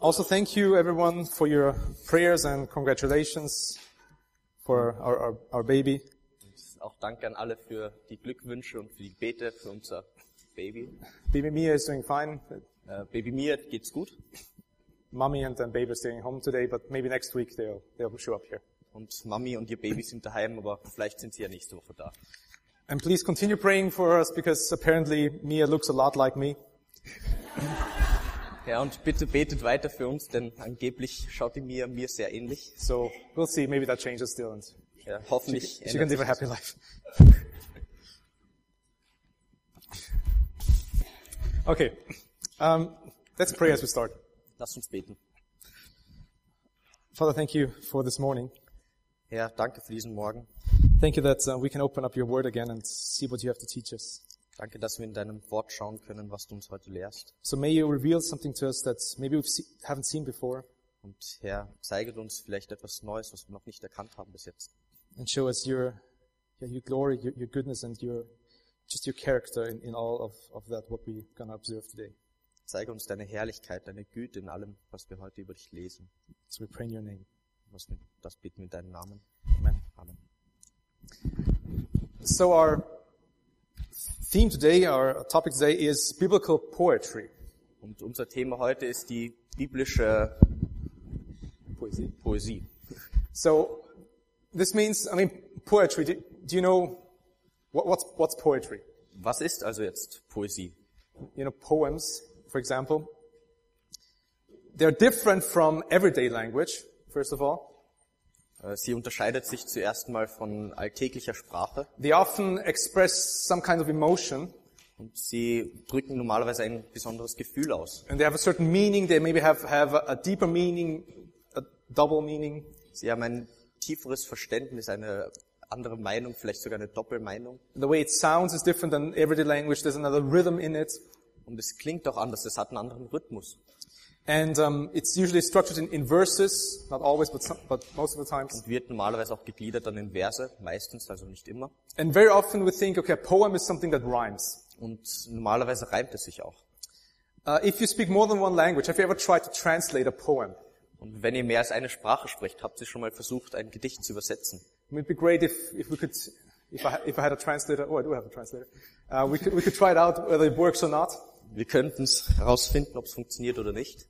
Also, thank you everyone for your prayers and congratulations for our, our, our baby. Auch danke an alle für die Glückwünsche und für die Gebete für unser Baby. Baby Mia is doing fine. Äh, Baby Mia geht's gut Mommy and then baby are staying home today, but maybe next week they'll, they'll show up here. und Mami und ihr Baby sind daheim, aber vielleicht sind sie ja nächste Woche da. And please continue praying for us because apparently Mia looks a lot like me. Ja, und bitte betet weiter für uns, denn angeblich schaut die Mia mir sehr ähnlich. So we'll see. Maybe that changes still and Ja, hoffentlich she can ändert live a happy life. Okay. Um, let's pray as we start. Lass uns beten. Father, thank you for this morning. Herr, danke für diesen Morgen. Thank you that uh, we can open up your word again and see what you have to teach us. Danke, dass wir in deinem Wort schauen können, was du uns heute lehrst. So may you reveal something to us that maybe we haven't seen before Und Herr, zeige uns vielleicht etwas Neues, was wir noch nicht erkannt haben bis jetzt. and show us your, your glory, your, your goodness and your, just your character in, in all of, of that, what we're to observe today. Zeige uns deine Herrlichkeit, deine Güte in allem, was wir heute über dich lesen. So we pray in your name. Was wir, das bitten wir in deinem Namen. Amen. Amen. So our theme today, our topic today is biblical poetry. Und unser Thema heute ist die biblische Poesie. Poesie. So this means, I mean, poetry. Do, do you know what, what's what's poetry? Was ist also jetzt Poesie? You know, poems, for example. They're different from everyday language. First of all, Sie unterscheidet sich zuerst mal von alltäglicher Sprache they often express some kind of emotion, und sie drücken normalerweise ein besonderes Gefühl aus. and they have a certain meaning. They maybe have have a, a deeper meaning, a double meaning. Sie haben ein tieferes Verständnis, eine andere Meinung, vielleicht sogar eine Doppelmeinung. The way it sounds is different than everyday language. There's another rhythm in it. Und es klingt auch anders, es hat einen anderen Rhythmus. And um, it's usually structured in, in verses, not always, but, some, but most of the times. Und wird normalerweise auch gegliedert dann in Verse, meistens, also nicht immer. And very often we think, okay, a poem is something that rhymes. Und normalerweise reimt es sich auch. Uh, if you speak more than one language, have you ever tried to translate a poem? Und wenn ihr mehr als eine Sprache sprecht, habt ihr schon mal versucht, ein Gedicht zu übersetzen. I mean, it'd be great if, if we could, if I, if I had a translator, oh, I do have a translator, uh, we could, we could try it out whether it works or not. Wir könnten es herausfinden, ob es funktioniert oder nicht.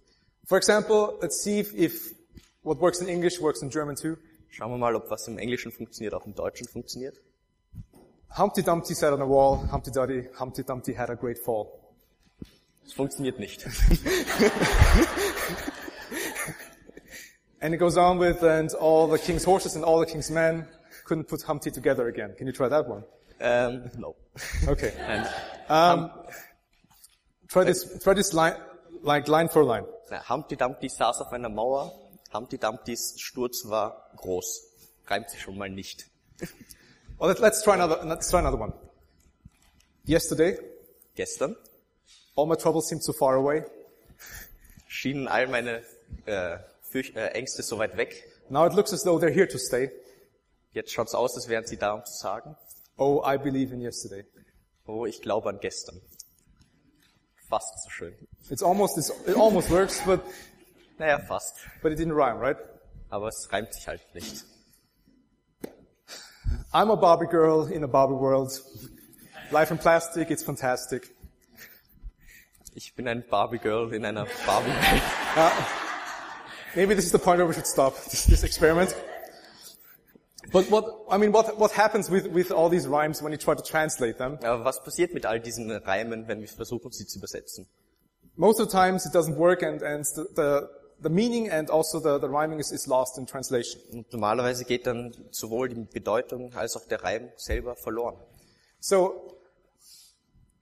For example, let's see if, if what works in English works in German too. Schauen wir mal, ob was im Englischen funktioniert, auch im Deutschen funktioniert. Humpty Dumpty sat on a wall, Humpty Dumpty, Humpty Dumpty had a great fall. Es funktioniert nicht. And it goes on with, and all the king's horses and all the king's men couldn't put Humpty together again. Can you try that one? ähm, no. Okay. Nein. Um, try this, try this line, like line for line. Na, Humpty Dumpty saß auf einer Mauer. Humpty Dumptys Sturz war groß. Reimt sich schon mal nicht. Well, let, let's try another, let's try another one. Yesterday, Gestern all my troubles seemed so far away. schienen all meine äh, Fürch äh, Ängste so weit weg. Now it looks as though they're here to stay. Jetzt schaut's aus, als wären sie da, um zu sagen, Oh, I believe in yesterday. oh, ich glaube an gestern. Fast so schön. It's almost, it's, it almost works, but, Naja, fast. but it didn't rhyme, right? Aber es reimt sich halt nicht. I'm a Barbie girl in a Barbie world. Life in plastic, it's fantastic. Ich bin ein Barbie-Girl in einer Barbie-Welt. Uh, maybe this is the point where we should stop this, this experiment. But what, I mean, what, what happens with, with all these rhymes when you try to translate them? Aber was passiert mit all diesen Reimen, wenn wir versuchen, um sie zu übersetzen? Most of the times it doesn't work and, and the, the, the meaning and also the, the rhyming is, is lost in translation. Und normalerweise geht dann sowohl die Bedeutung als auch der Reim selber verloren. So,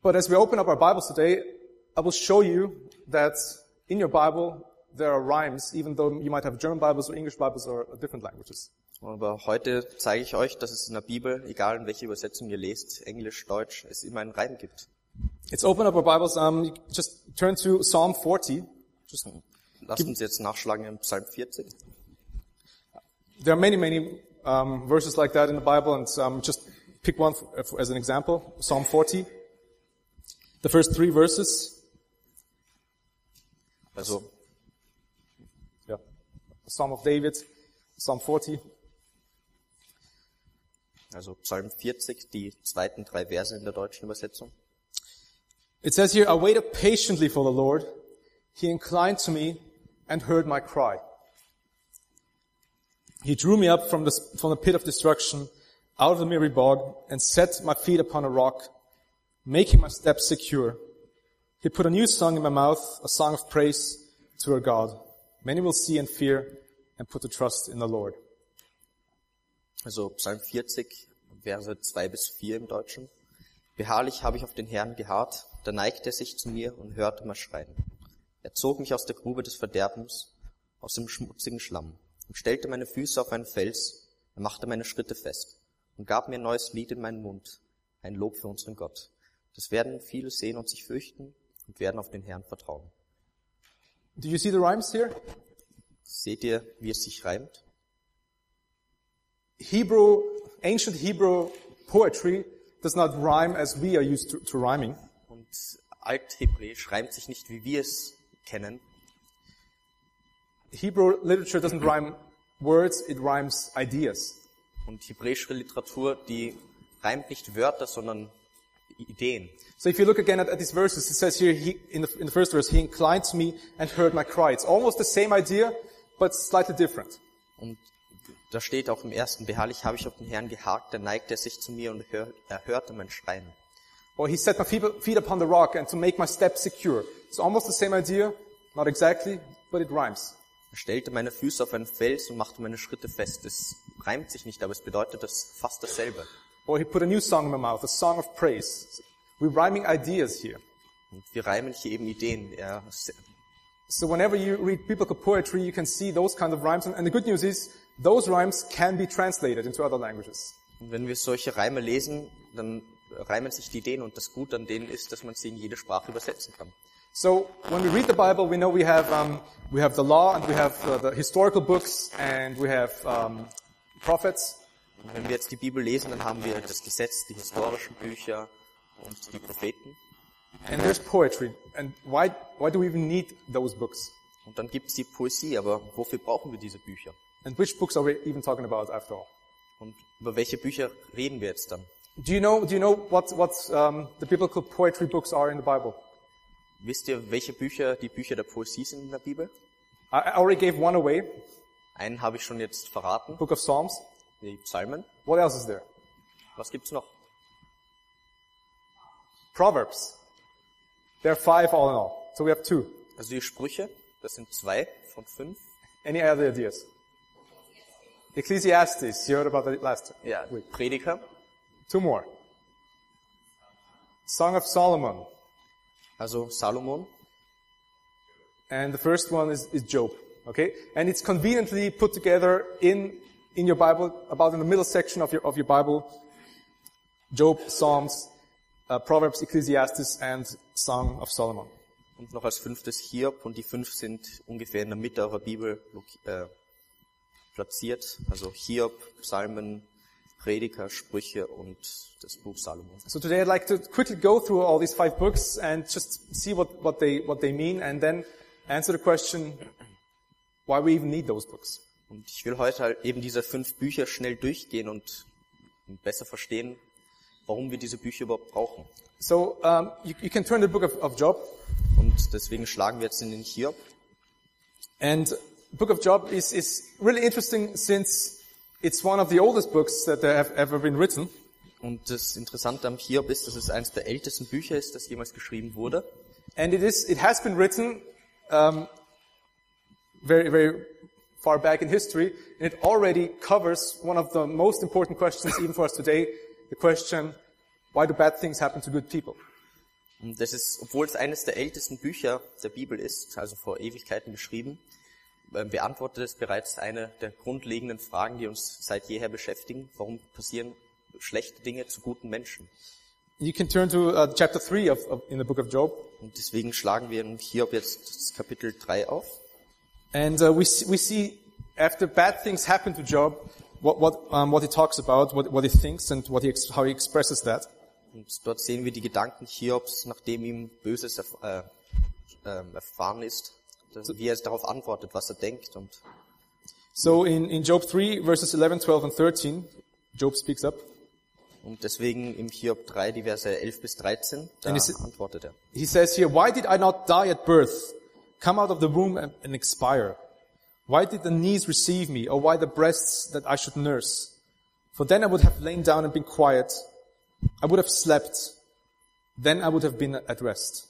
but as we open up our Bibles today, I will show you that in your Bible there are rhymes, even though you might have German Bibles or English Bibles or different languages. Aber heute zeige ich euch, dass es in der Bibel, egal in welche Übersetzung ihr lest, Englisch, Deutsch, es immer einen Reim gibt. Let's open up our Bibles. Um, you just turn to Psalm 40. Just, lasst uns jetzt nachschlagen im Psalm 40. There are many, many um, verses like that in the Bible, and um, just pick one for, for- as an example. Psalm 40. The first three verses. Also Psalm of David, Psalm 40. Also Psalm 40, die zweiten drei Verse in der deutschen Übersetzung. It says here, I waited patiently for the Lord. He inclined to me and heard my cry. He drew me up from the, from the pit of destruction, out of the miry bog, and set my feet upon a rock, making my steps secure. He put a new song in my mouth, a song of praise to our God. Many will see and fear and put the trust in the Lord. Also Psalm 40, Verse 2 bis 4 im Deutschen. Beharrlich habe ich auf den Herrn geharrt, da neigte er sich zu mir und hörte mein Schreien. Er zog mich aus der Grube des Verderbens, aus dem schmutzigen Schlamm, und stellte meine Füße auf einen Fels, er machte meine Schritte fest und gab mir ein neues Lied in meinen Mund, ein Lob für unseren Gott. Das werden viele sehen und sich fürchten und werden auf den Herrn vertrauen. Do you see the rhymes here? Seht ihr, wie es sich reimt? Hebrew, ancient Hebrew poetry does not rhyme as we are used to, to rhyming. Und Althebräisch reimt sich nicht, wie wir es kennen. Hebrew literature doesn't rhyme words, it rhymes ideas. Und hebräische Literatur, die reimt nicht Wörter, sondern Ideen. So if you look again at, at these verses, it says here he, in, the, in the first verse, he inclined to me and heard my cry. It's almost the same idea, but slightly different. Und da steht auch im ersten, beharrlich habe ich auf den Herrn gehakt, da neigte er sich zu mir und hör, er hörte mein Schreien. Or he set my feet, upon the rock and to make my steps secure. It's almost the same idea, not exactly, but it rhymes. Er stellte meine Füße auf einen Fels und machte meine Schritte fest. Es reimt sich nicht, aber es bedeutet das fast dasselbe. Or he put a new song in my mouth, a song of praise. We're rhyming ideas here. Und wir reimen hier eben Ideen. Er, So whenever you read biblical poetry, you can see those kind of rhymes. And the good news is, those rhymes can be translated into other languages. und wenn wir solche Reime lesen, dann reimen sich die Ideen und das Gute an denen ist, dass man sie in jede Sprache übersetzen kann. So when we read the Bible, we know we have um, we have the law and we have uh, the historical books and we have um, prophets. Und wenn wir jetzt die Bibel lesen, dann haben wir das Gesetz, die historischen Bücher und die Propheten. And there's poetry. And why why do we even need those books? Und dann gibt es die Poesie, aber wofür brauchen wir diese Bücher? And which books are we even talking about after all? Und über welche Bücher reden wir jetzt dann? Do you know do you know what what um, the biblical poetry books are in the Bible? Wisst ihr, welche Bücher die Bücher der Poesie sind in der Bibel? I already gave one away, Einen habe ich schon jetzt verraten, Book of Psalms. die Psalmen. What else is there? Was gibt's noch? Proverbs. There are five all in all. So we have two. Also die Sprüche, das sind zwei von fünf. Any other ideas? Ecclesiastes. You heard about that last Ja, week. Prediger. Two more. Song of Solomon. Also Salomon. And the first one is, is Job. Okay? And it's conveniently put together in, in your Bible, about in the middle section of your, of your Bible. Job, Psalms, uh, Proverbs, Ecclesiastes, and Song of Solomon. Und noch als fünftes Hiob. Und die fünf sind ungefähr in der Mitte eurer Bibel äh, platziert. Also Hiob, Psalmen, Prediger, Sprüche und das Buch Salomon. So today I'd like to quickly go through all these five books and just see what, what they, what they mean and then answer the question why we even need those books. Und ich will heute halt eben diese fünf Bücher schnell durchgehen und besser verstehen, warum wir diese Bücher überhaupt brauchen. So um, you, you can turn the book of, of Job, Und deswegen schlagen wir jetzt in den Hiob. and book of Job is, is really interesting since it's one of the oldest books that there have ever been written. Und das Interessante am Hiob ist, dass es eines der ältesten Bücher ist, das jemals geschrieben wurde. And it is, it has been written um, very, very far back in history, and it already covers one of the most important questions even for us today, the question, why do bad things happen to good people? Und das ist, obwohl es eines der ältesten Bücher der Bibel ist, also vor Ewigkeiten geschrieben, beantwortet es bereits eine der grundlegenden Fragen, die uns seit jeher beschäftigen. Warum passieren schlechte Dinge zu guten Menschen? You can turn to uh, chapter 3 of, of, in the book of Job, Und deswegen schlagen wir in Hiob jetzt das Kapitel 3 auf. and uh, we, see, we see after bad things happen to Job, what, what, um, what he talks about, what, what he thinks, and what he, ex- how he expresses that. Und dort sehen wir die Gedanken Hiobs, nachdem ihm Böses erf äh, ähm, erfahren ist, wie er darauf antwortet, was er denkt. Und So in, in Job 3, verses 11, 12, and 13, Job speaks up. Und deswegen im Hiob 3, die Verse 11 bis 13, da antwortet er. He says here, Why did I not die at birth, come out of the womb and, and expire? Why did the knees receive me, or why the breasts that I should nurse? For then I would have lain down and been quiet. I would have slept. Then I would have been at rest.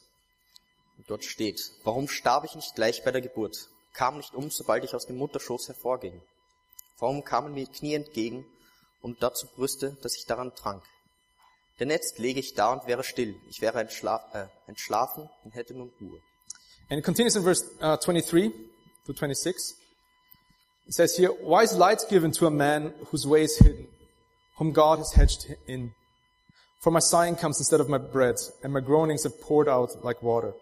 Dort steht, warum starb ich nicht gleich bei der Geburt, kam nicht um, sobald ich aus dem Mutterschoß hervorging? Warum kamen mir Knie entgegen und dazu Brüste, dass ich daran trank? Denn jetzt lege ich da und wäre still, ich wäre entschlaf, äh, entschlafen und hätte nun Ruhe. And it continues in verse uh, 23 to 26. It says here, Why is light given to a man whose way is hidden, whom God has hedged in? For my sighing comes instead of my bread, and my groanings have poured out like water.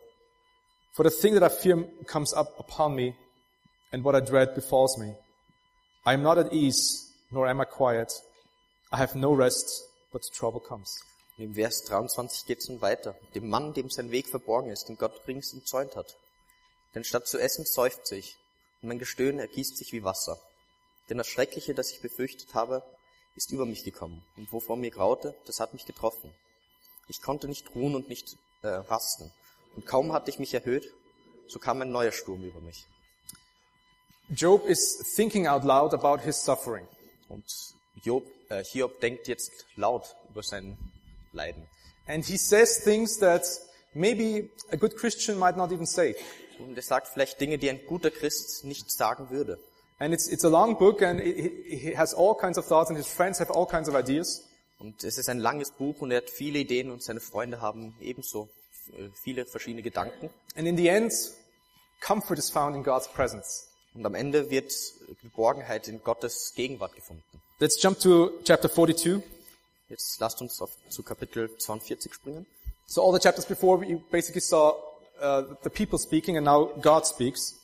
For the thing that I fear comes up upon me, and what I dread befalls me. I am not at ease, nor am I quiet. I have no rest, but trouble comes. Und im Vers 23 geht es nun weiter. Dem Mann, dem sein Weg verborgen ist, den Gott rings umzäunt hat. Denn statt zu essen seufze ich, und mein Gestöhn ergießt sich wie Wasser. Denn das Schreckliche, das ich befürchtet habe, ist über mich gekommen. Und wovor mir graute, das hat mich getroffen. Ich konnte nicht ruhen und nicht äh, rasten. Und kaum hatte ich mich erhöht, so kam ein neuer Sturm über mich. Job is thinking out loud about his suffering. Und Job, äh, Hiob denkt jetzt laut über sein Leiden. And he says things that maybe a good Christian might not even say. Und er sagt vielleicht Dinge, die ein guter Christ nicht sagen würde. And it's, it's a long book and he- has all kinds of thoughts and his friends have all kinds of ideas. Und es ist ein langes Buch und er hat viele Ideen und seine Freunde haben ebenso viele verschiedene Gedanken. And in the end, comfort is found in God's presence. Und am Ende wird Geborgenheit in Gottes Gegenwart gefunden. Let's jump to chapter 42. Jetzt lasst uns auf, zu Kapitel 42 springen. So all the chapters before, we basically saw uh, the people speaking and now God speaks.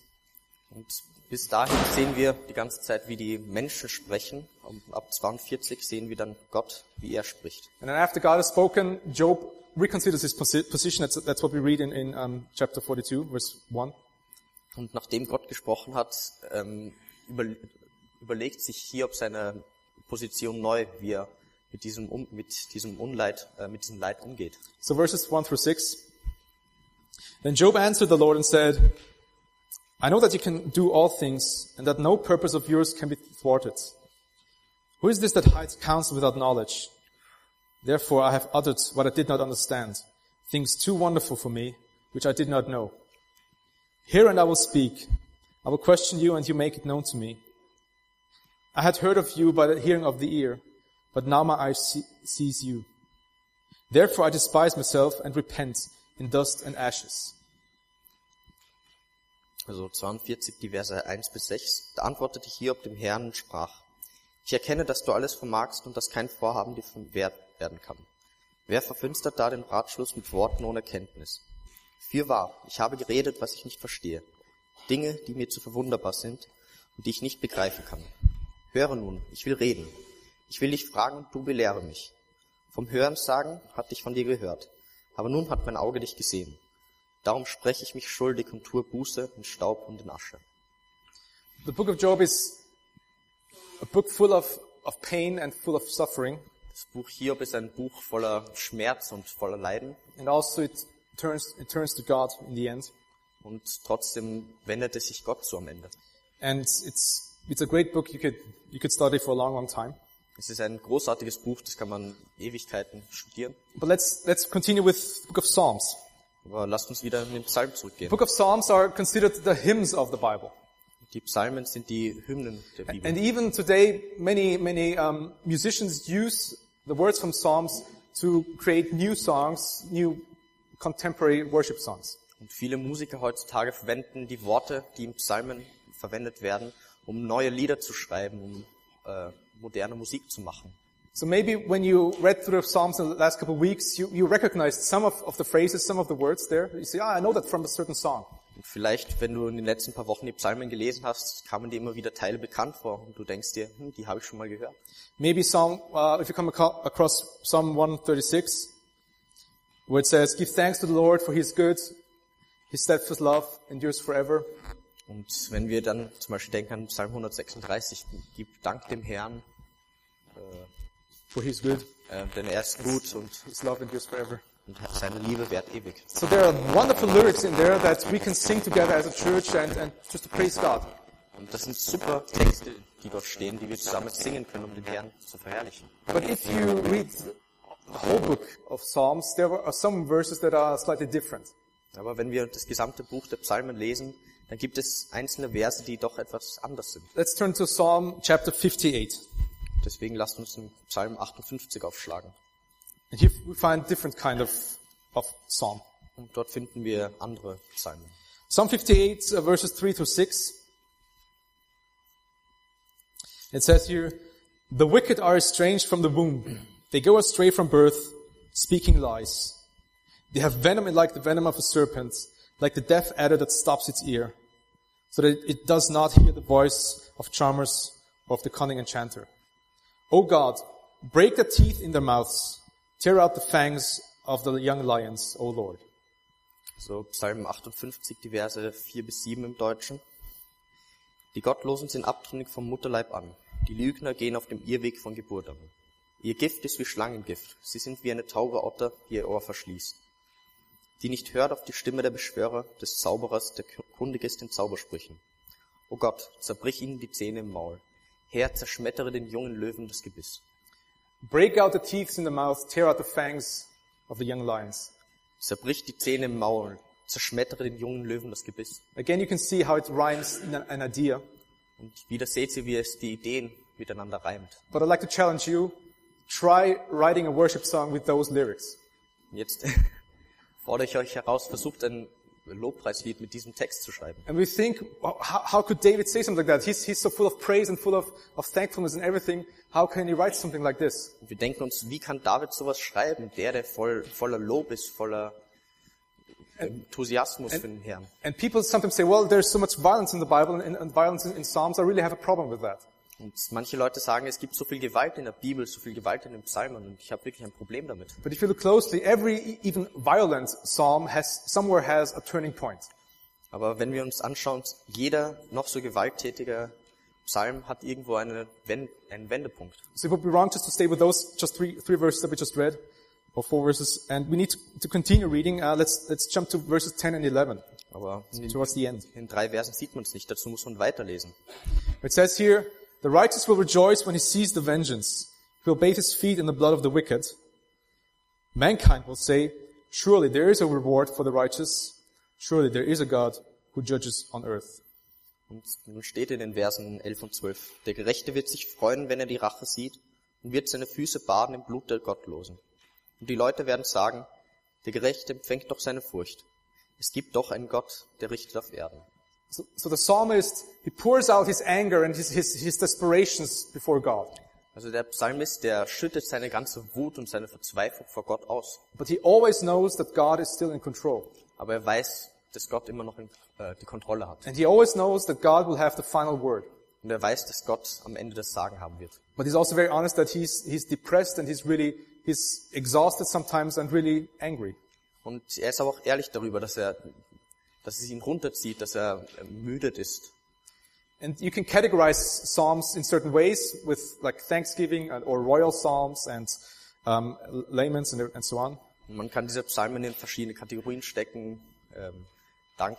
Und bis dahin sehen wir die ganze Zeit, wie die Menschen sprechen. Und ab 42 sehen wir dann Gott, wie er spricht. And then after God has spoken, Job reconsiders his position. That's, that's what we read in, in um, chapter 42, verse 1. Und nachdem Gott gesprochen hat, ähm, über, überlegt sich Hiob seine Position neu, wie er mit diesem, um, mit diesem Unleid, äh, mit diesem Leid umgeht. So verses 1 through 6. Then Job answered the Lord and said, I know that you can do all things and that no purpose of yours can be thwarted. Who is this that hides counsel without knowledge? Therefore I have uttered what I did not understand, things too wonderful for me, which I did not know. Hear and I will speak. I will question you and you make it known to me. I had heard of you by the hearing of the ear, but now my eye see- sees you. Therefore I despise myself and repent in dust and ashes. Also 42, die Verse 1 bis 6. Da antwortete Hiob dem Herrn und sprach, ich erkenne, dass du alles vermagst und dass kein Vorhaben dir verwehrt werden kann. Wer verfinstert da den Ratschluss mit Worten ohne Kenntnis? Fürwahr, ich habe geredet, was ich nicht verstehe. Dinge, die mir zu verwunderbar sind und die ich nicht begreifen kann. Höre nun, ich will reden. Ich will dich fragen und du belehre mich. Vom Hören sagen hatte ich von dir gehört, aber nun hat mein Auge dich gesehen. Darum spreche ich mich schuldig und tue Buße in Staub und in Asche. The book of Job is a book full of, of pain and full of suffering. Das Buch Hiob ist ein Buch voller Schmerz und voller Leiden And also it turns, it turns to God in the end. und trotzdem wendet es sich Gott zu am Ende. And it's, it's a great book. You could, you could study for a long, long time. Es ist ein großartiges Buch, das kann man Ewigkeiten studieren. But let's, let's continue with the book of Psalms. Aber lasst uns wieder in den Psalm zurückgehen. Book of Psalms are considered the hymns of the Bible. Die Psalmen sind die Hymnen der And Bibel. even today, many, many um, musicians use the words from Psalms to create new songs, new contemporary worship songs. Und viele Musiker heutzutage verwenden die Worte, die im Psalmen verwendet werden, um neue Lieder zu schreiben, um äh, moderne Musik zu machen. So maybe when you read through the Psalms in the last couple of weeks, you, you recognized some of, of the phrases, some of the words there. You say, ah, I know that from a certain song. Und vielleicht, wenn du in den letzten paar Wochen die Psalmen gelesen hast, kamen dir immer wieder Teile bekannt vor und du denkst dir, hm, die habe ich schon mal gehört. Maybe Psalm, uh, if you come across Psalm 136, where it says, give thanks to the Lord for he is good, his steadfast love endures forever. Und wenn wir dann zum Beispiel denken an Psalm 136, gib Dank dem Herrn, For he's good, äh, denn er ist gut und, his love endures forever. Und seine Liebe währt ewig. So there are wonderful lyrics in there that we can sing together as a church and, and just to praise God. Und das sind super Texte, die dort stehen, die wir zusammen singen können, um den Herrn zu verherrlichen. But if you read the whole book of Psalms, there are some verses that are slightly different. Aber wenn wir das gesamte Buch der Psalmen lesen, dann gibt es einzelne Verse, die doch etwas anders sind. Let's turn to Psalm chapter 58. Deswegen lasst uns den Psalm 58 aufschlagen. And here we find different kind of, of psalm. Und dort finden wir andere Psalmen. Psalm 58 uh, verses 3 to 6. It says here, The wicked are estranged from the womb. They go astray from birth, speaking lies. They have venom like the venom of a serpent, like the deaf adder that stops its ear, so that it does not hear the voice of charmers or of the cunning enchanter. O God, break the teeth in their mouths, tear out the fangs of the young lions, O Lord. So Psalm 58, die Verse 4 bis 7 im Deutschen. Die Gottlosen sind abtrünnig vom Mutterleib an. Die Lügner gehen auf dem Irrweg von Geburt an. Ihr Gift ist wie Schlangengift. Sie sind wie eine taube Otter, die ihr Ohr verschließt. Die nicht hört auf die Stimme der Beschwörer, des Zauberers, der kundig ist in Zaubersprüchen. O Gott, zerbrich ihnen die Zähne im Maul. Herr, zerschmettere den jungen Löwen das Gebiss. Break out the teeth in the mouth, tear out the fangs of the young lions. Zerbrich die Zähne im Maul. Zerschmettere den jungen Löwen das Gebiss. Again, you can see how it rhymes in an, idea. Und wieder seht ihr, wie es die Ideen miteinander reimt. But I'd like to challenge you, try writing a worship song with those lyrics. Jetzt fordere ich euch heraus, versucht ein Lobpreislied mit diesem Text zu schreiben. And we think, how, how could David say something like that? He's, he's so full of praise and full of, of thankfulness and everything. How can he write something like this? Und wir denken uns, wie kann David sowas schreiben? Der, der voll, voller Lob ist, voller Enthusiasmus für den Herrn. And people sometimes say, well, there's so much violence in the Bible and, and violence in, in Psalms. I really have a problem with that. Und manche Leute sagen, es gibt so viel Gewalt in der Bibel, so viel Gewalt in den Psalmen und ich habe wirklich ein Problem damit. But if you look closely, every e- even violent psalm has somewhere has a turning point. Aber wenn wir uns anschauen, jeder noch so gewalttätige Psalm hat irgendwo eine Wen einen Wendepunkt. So it would be wrong just to stay with those just three three verses that we just read, or four verses. And we need to, to continue reading. Uh, let's let's jump to verses 10 and 11 Aber in towards the end. in drei Versen sieht man es nicht, dazu muss man weiterlesen. It says here, the righteous will rejoice when he sees the vengeance. He will bathe his feet in the blood of the wicked. Mankind will say, surely there is a reward for the righteous. Surely there is a God who judges on earth. Und nun steht in den Versen 11 und 12, der Gerechte wird sich freuen, wenn er die Rache sieht und wird seine Füße baden im Blut der Gottlosen. Und die Leute werden sagen, der Gerechte empfängt doch seine Furcht. Es gibt doch einen Gott, der richtet auf Erden. So, so the psalmist, he pours out his anger and his, his, his desperations before God. Also der Psalmist, der schüttet seine ganze Wut und seine Verzweiflung vor Gott aus. But he always knows that God is still in control. Aber er weiß, dass Gott immer noch äh, die Kontrolle hat. And he always knows that God will have the final word. Und er weiß, dass Gott am Ende das Sagen haben wird. But he's also very honest that he's, he's depressed and he's really, he's exhausted sometimes and really angry. Und er ist aber auch ehrlich darüber, dass er, dass es ihn runterzieht, dass er äh, müdet ist. And you can categorize psalms in certain ways with like thanksgiving or royal psalms and um, laments and, and so on. Und man kann diese Psalmen in verschiedene Kategorien stecken. Ähm, Dank,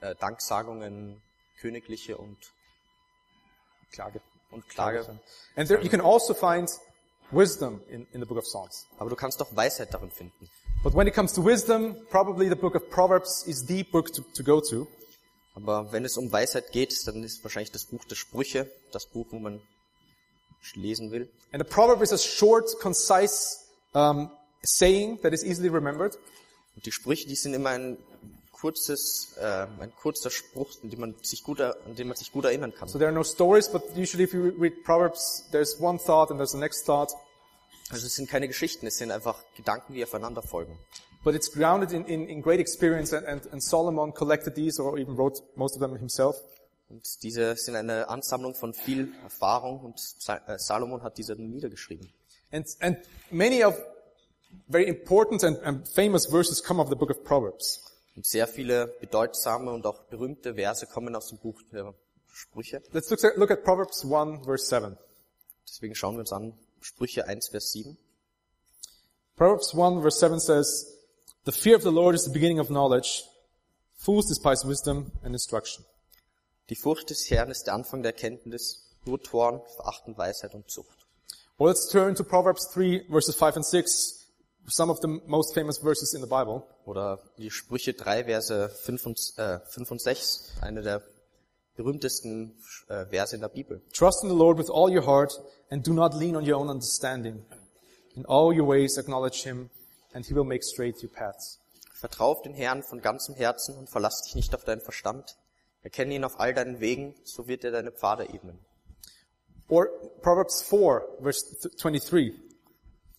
äh, Danksagungen, königliche und Klage. und Klage. And there, you can also find wisdom in, in the book of Psalms. Aber du kannst doch Weisheit darin finden. But when it comes to wisdom, probably the book of Proverbs is the book to, to go to. Aber wenn es um Weisheit geht, dann ist wahrscheinlich das Buch der Sprüche das Buch, wo man lesen will. And a proverb is a short, concise um, saying that is easily remembered. Und die Sprüche, die sind immer ein kurzes, äh, ein kurzer Spruch, an den man sich gut, an den man sich gut erinnern kann. So there are no stories, but usually if you read Proverbs, there's one thought and there's the next thought. Also es sind keine Geschichten, es sind einfach Gedanken, die aufeinander folgen. But it's grounded in, in, in great experience and, and, and Solomon collected these or even wrote most of them himself. Und diese sind eine Ansammlung von viel Erfahrung und äh, Salomon hat diese niedergeschrieben. And, and many of very important and, and famous verses come of the book of Proverbs. Und sehr viele bedeutsame und auch berühmte Verse kommen aus dem Buch der Sprüche. Let's look at, look at Proverbs 1 verse 7. Deswegen schauen wir uns an Sprüche 1, Vers 7. Proverbs 1 verse 7 says, The fear of the Lord is the beginning of knowledge. Fools despise wisdom and instruction. Die Furcht des Herrn ist der Anfang der Erkenntnis, nur Toren verachten Weisheit und Zucht. Well, let's turn to Proverbs 3 verses 5 and 6, some of the most famous verses in the Bible. Oder die Sprüche 3, Verse 5 und, äh, 5 und 6, eine der berühmtesten äh, Verse in der Bibel. Trust in the Lord with all your heart and do not lean on your own understanding. In all your ways acknowledge him and he will make straight your paths. Vertrau auf den Herrn von ganzem Herzen und verlass dich nicht auf deinen Verstand. Erkenne ihn auf all deinen Wegen, so wird er deine Pfade ebnen. Or Proverbs 4 verse th- 23.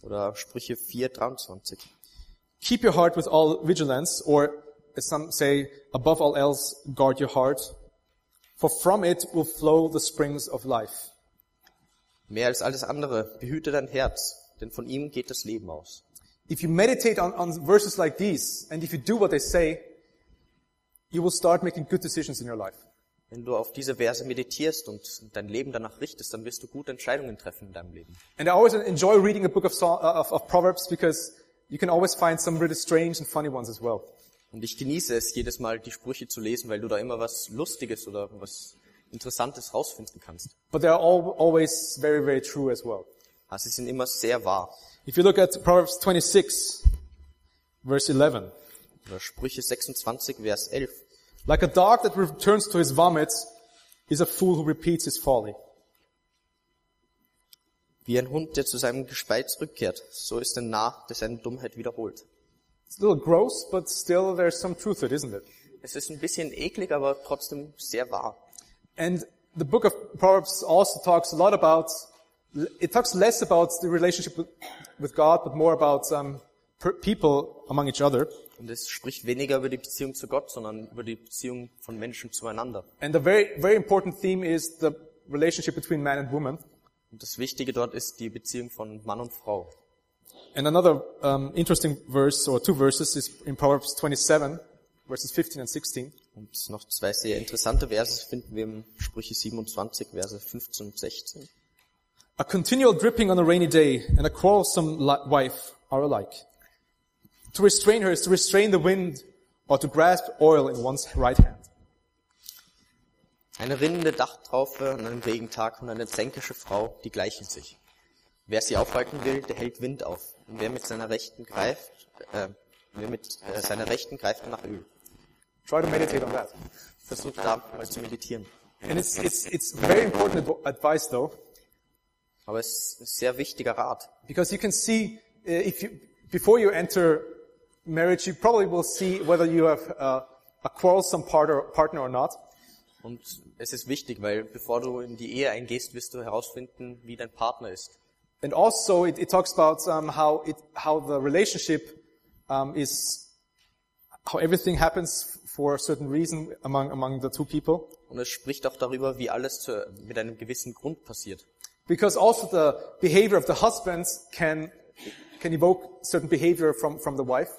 Oder Sprüche 4, 23. Keep your heart with all vigilance, or as some say, above all else, guard your heart, for from it will flow the springs of life. Mehr als alles andere, behüte dein Herz, denn von ihm geht das Leben aus. If you meditate on, on verses like these, and if you do what they say, you will start making good decisions in your life. Wenn du auf diese Verse meditierst und dein Leben danach richtest, dann wirst du gute Entscheidungen treffen in deinem Leben. And I always enjoy reading a book of, uh, of, of Proverbs because you can always find some really strange and funny ones as well. Und ich genieße es, jedes Mal die Sprüche zu lesen, weil du da immer was Lustiges oder was Interessantes rausfinden kannst. But they are all, always very, very true as well. Also sie sind immer sehr wahr. If you look at Proverbs 26, verse 11, Oder Sprüche 26, Vers 11. Like a dog that returns to his vomit is a fool who repeats his folly. Wie ein Hund, der zu seinem Gespeit zurückkehrt, so ist ein Narr, der seine Dummheit wiederholt. It's a little gross, but still there's some truth to it, isn't it? Es ist ein bisschen eklig, aber trotzdem sehr wahr. And the book of Proverbs also talks a lot about, it talks less about the relationship with, God, but more about um, people among each other. Und es spricht weniger über die Beziehung zu Gott, sondern über die Beziehung von Menschen zueinander. And the very, very important theme is the relationship between man and woman. Und das Wichtige dort ist die Beziehung von Mann und Frau. And another um, interesting verse, or two verses, is in Proverbs 27, verses 15 and 16. Und noch zwei sehr interessante Verse finden wir im Sprüche 27, Verse 15 und 16. A continual dripping on a rainy day and a quarrelsome wife are alike. To restrain her is to restrain the wind or to grasp oil in one's right hand. Eine rinnende Dachtraufe an einem Regentag und eine zänkische Frau, die gleichen sich. Wer sie aufhalten will, der hält Wind auf. Und wer mit seiner Rechten greift, äh, wer mit äh, seiner Rechten greift nach Öl. Try to meditate on that. Versucht da mal zu meditieren. And it's, it's, it's very important adv- advice though, Aber es ist ein sehr wichtiger Rat. because you can see, uh, if you, before you enter marriage, you probably will see whether you have uh, a quarrelsome partner, or not. Und es ist wichtig, weil bevor du in die Ehe eingehst, wirst du herausfinden, wie dein Partner ist. And also it, it talks about um, how, it, how the relationship um, is, how everything happens for a certain reason among, among the two people. Und es spricht auch darüber, wie alles zu, mit einem gewissen Grund passiert. Because also the behavior of the husband can, can evoke certain behavior from, from the wife.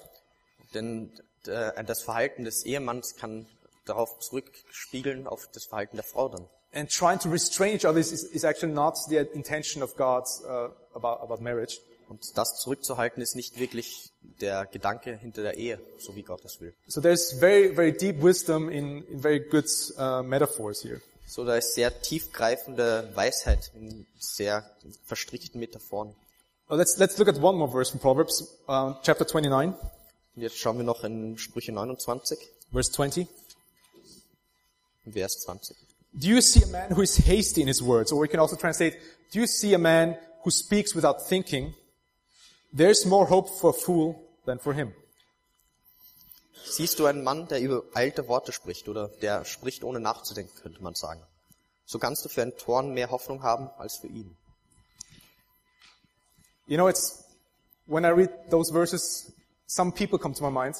Denn äh, das Verhalten des Ehemanns kann darauf zurückspiegeln auf das Verhalten der Frau dann. And trying to restrain each other is, is actually not the intention of God uh, about, about marriage. Und das zurückzuhalten ist nicht wirklich der Gedanke hinter der Ehe, so wie Gott es will. So there's very, very deep wisdom in, in very good uh, metaphors here. So, da ist sehr tiefgreifende Weisheit in sehr verstrickten Metaphoren. Well, let's, let's look at one more verse from Proverbs, uh, chapter 29, Und jetzt schauen wir noch in Sprüche 29, verse 20. Vers 20. Do you see a man who is hasty in his words? Or we can also translate, do you see a man who speaks without thinking? There's more hope for a fool than for him. Siehst du einen Mann, der übereilte Worte spricht oder der spricht ohne nachzudenken, könnte man sagen. So kannst du für einen Toren mehr Hoffnung haben als für ihn. You know, it's, when I read those verses, some people come to my mind,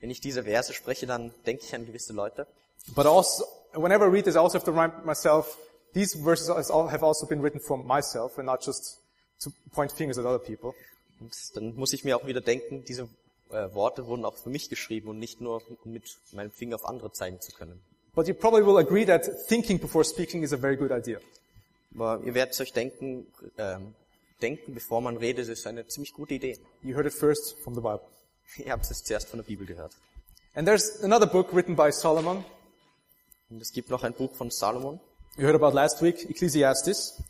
Wenn ich diese Verse spreche, dann denke ich an gewisse Leute. but also, whenever I read this, I also have to remind myself, these verses has al- have also been written for myself and not just to point fingers at other people. Und dann muss ich mir auch wieder denken, diese äh, Worte wurden auch für mich geschrieben und nicht nur, um mit meinem Finger auf andere zeigen zu können. But you probably will agree that thinking before speaking is a very good idea. Aber ihr werdet euch denken, ähm, denken, bevor man redet, ist eine ziemlich gute Idee. You heard it first from the Bible. Ihr habt es zuerst von der Bibel gehört. And there's another book written by Solomon. Und es gibt noch ein Buch von Salomon. You heard about last week, Ecclesiastes.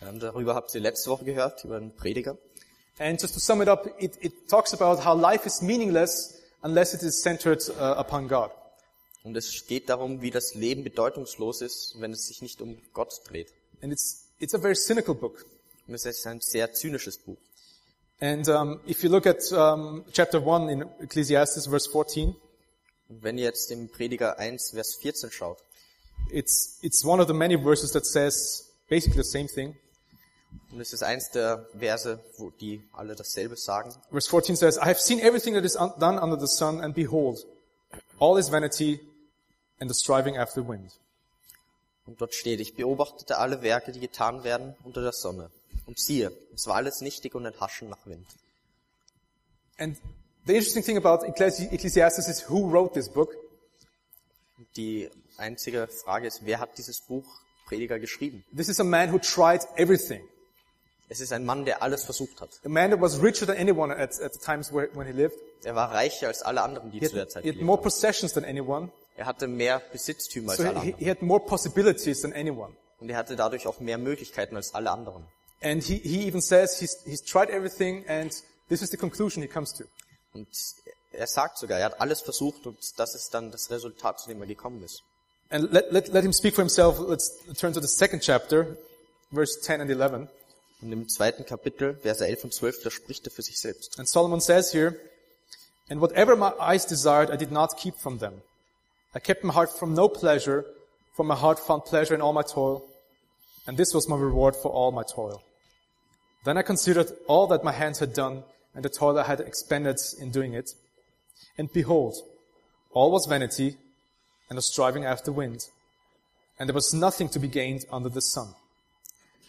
Ähm, darüber habt ihr letzte Woche gehört, über einen Prediger. And just to sum it up, it, it talks about how life is meaningless unless it is centered uh, upon God. Und es geht darum, wie das Leben bedeutungslos ist, wenn es sich nicht um Gott dreht. And it's, it's a very cynical book. Und es ist ein sehr zynisches Buch. And um, if you look at um, chapter 1 in Ecclesiastes, verse 14, Und wenn ihr jetzt im Prediger 1, Vers 14 schaut, it's, it's one of the many verses that says basically the same thing. und es ist eins der Verse, wo die alle dasselbe sagen. Verse 14 says, I have seen everything that is done under the sun, and behold, all is vanity and the striving after wind. Und dort steht, ich beobachtete alle Werke, die getan werden unter der Sonne. Und siehe, es war alles nichtig und ein Haschen nach Wind. And the interesting thing about Ecclesi- Ecclesiastes is who wrote this book. Die einzige Frage ist, wer hat dieses Buch Prediger geschrieben? This is a man who tried everything. Es ist ein Mann, der alles versucht hat. A man that was richer than anyone at, at the times where, when he lived. Er war reicher als alle anderen, die He zu der Zeit he had more possessions than anyone. Er hatte mehr Besitztümer als So alle he, anderen. he had more possibilities than anyone. Und er hatte dadurch auch mehr Möglichkeiten als alle anderen. And he, he even says he's, he's tried everything and this is the conclusion he comes to. Und er sagt sogar, er hat alles versucht und das ist dann das Resultat, zu dem er gekommen ist. And let, let, let him speak for himself. Let's turn to the second chapter, verse 10 and 11. Und im zweiten Kapitel, Verse 11 und 12, da spricht er für sich selbst. And Solomon says here, And whatever my eyes desired, I did not keep from them. I kept my heart from no pleasure, for my heart found pleasure in all my toil, and this was my reward for all my toil. Then I considered all that my hands had done, and the toil I had expended in doing it. And behold, all was vanity, and a striving after wind, and there was nothing to be gained under the sun.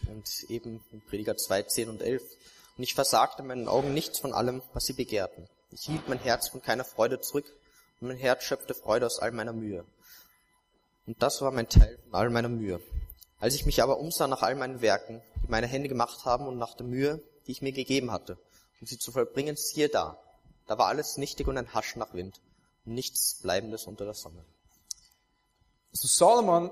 Und eben in Prediger 2, 10 und 11. Und ich versagte meinen Augen nichts von allem, was sie begehrten. Ich hielt mein Herz von keiner Freude zurück und mein Herz schöpfte Freude aus all meiner Mühe. Und das war mein Teil von all meiner Mühe. Als ich mich aber umsah nach all meinen Werken, die meine Hände gemacht haben und nach der Mühe, die ich mir gegeben hatte, um sie zu vollbringen, siehe da. Da war alles nichtig und ein Hasch nach Wind und nichts Bleibendes unter der Sonne. So Solomon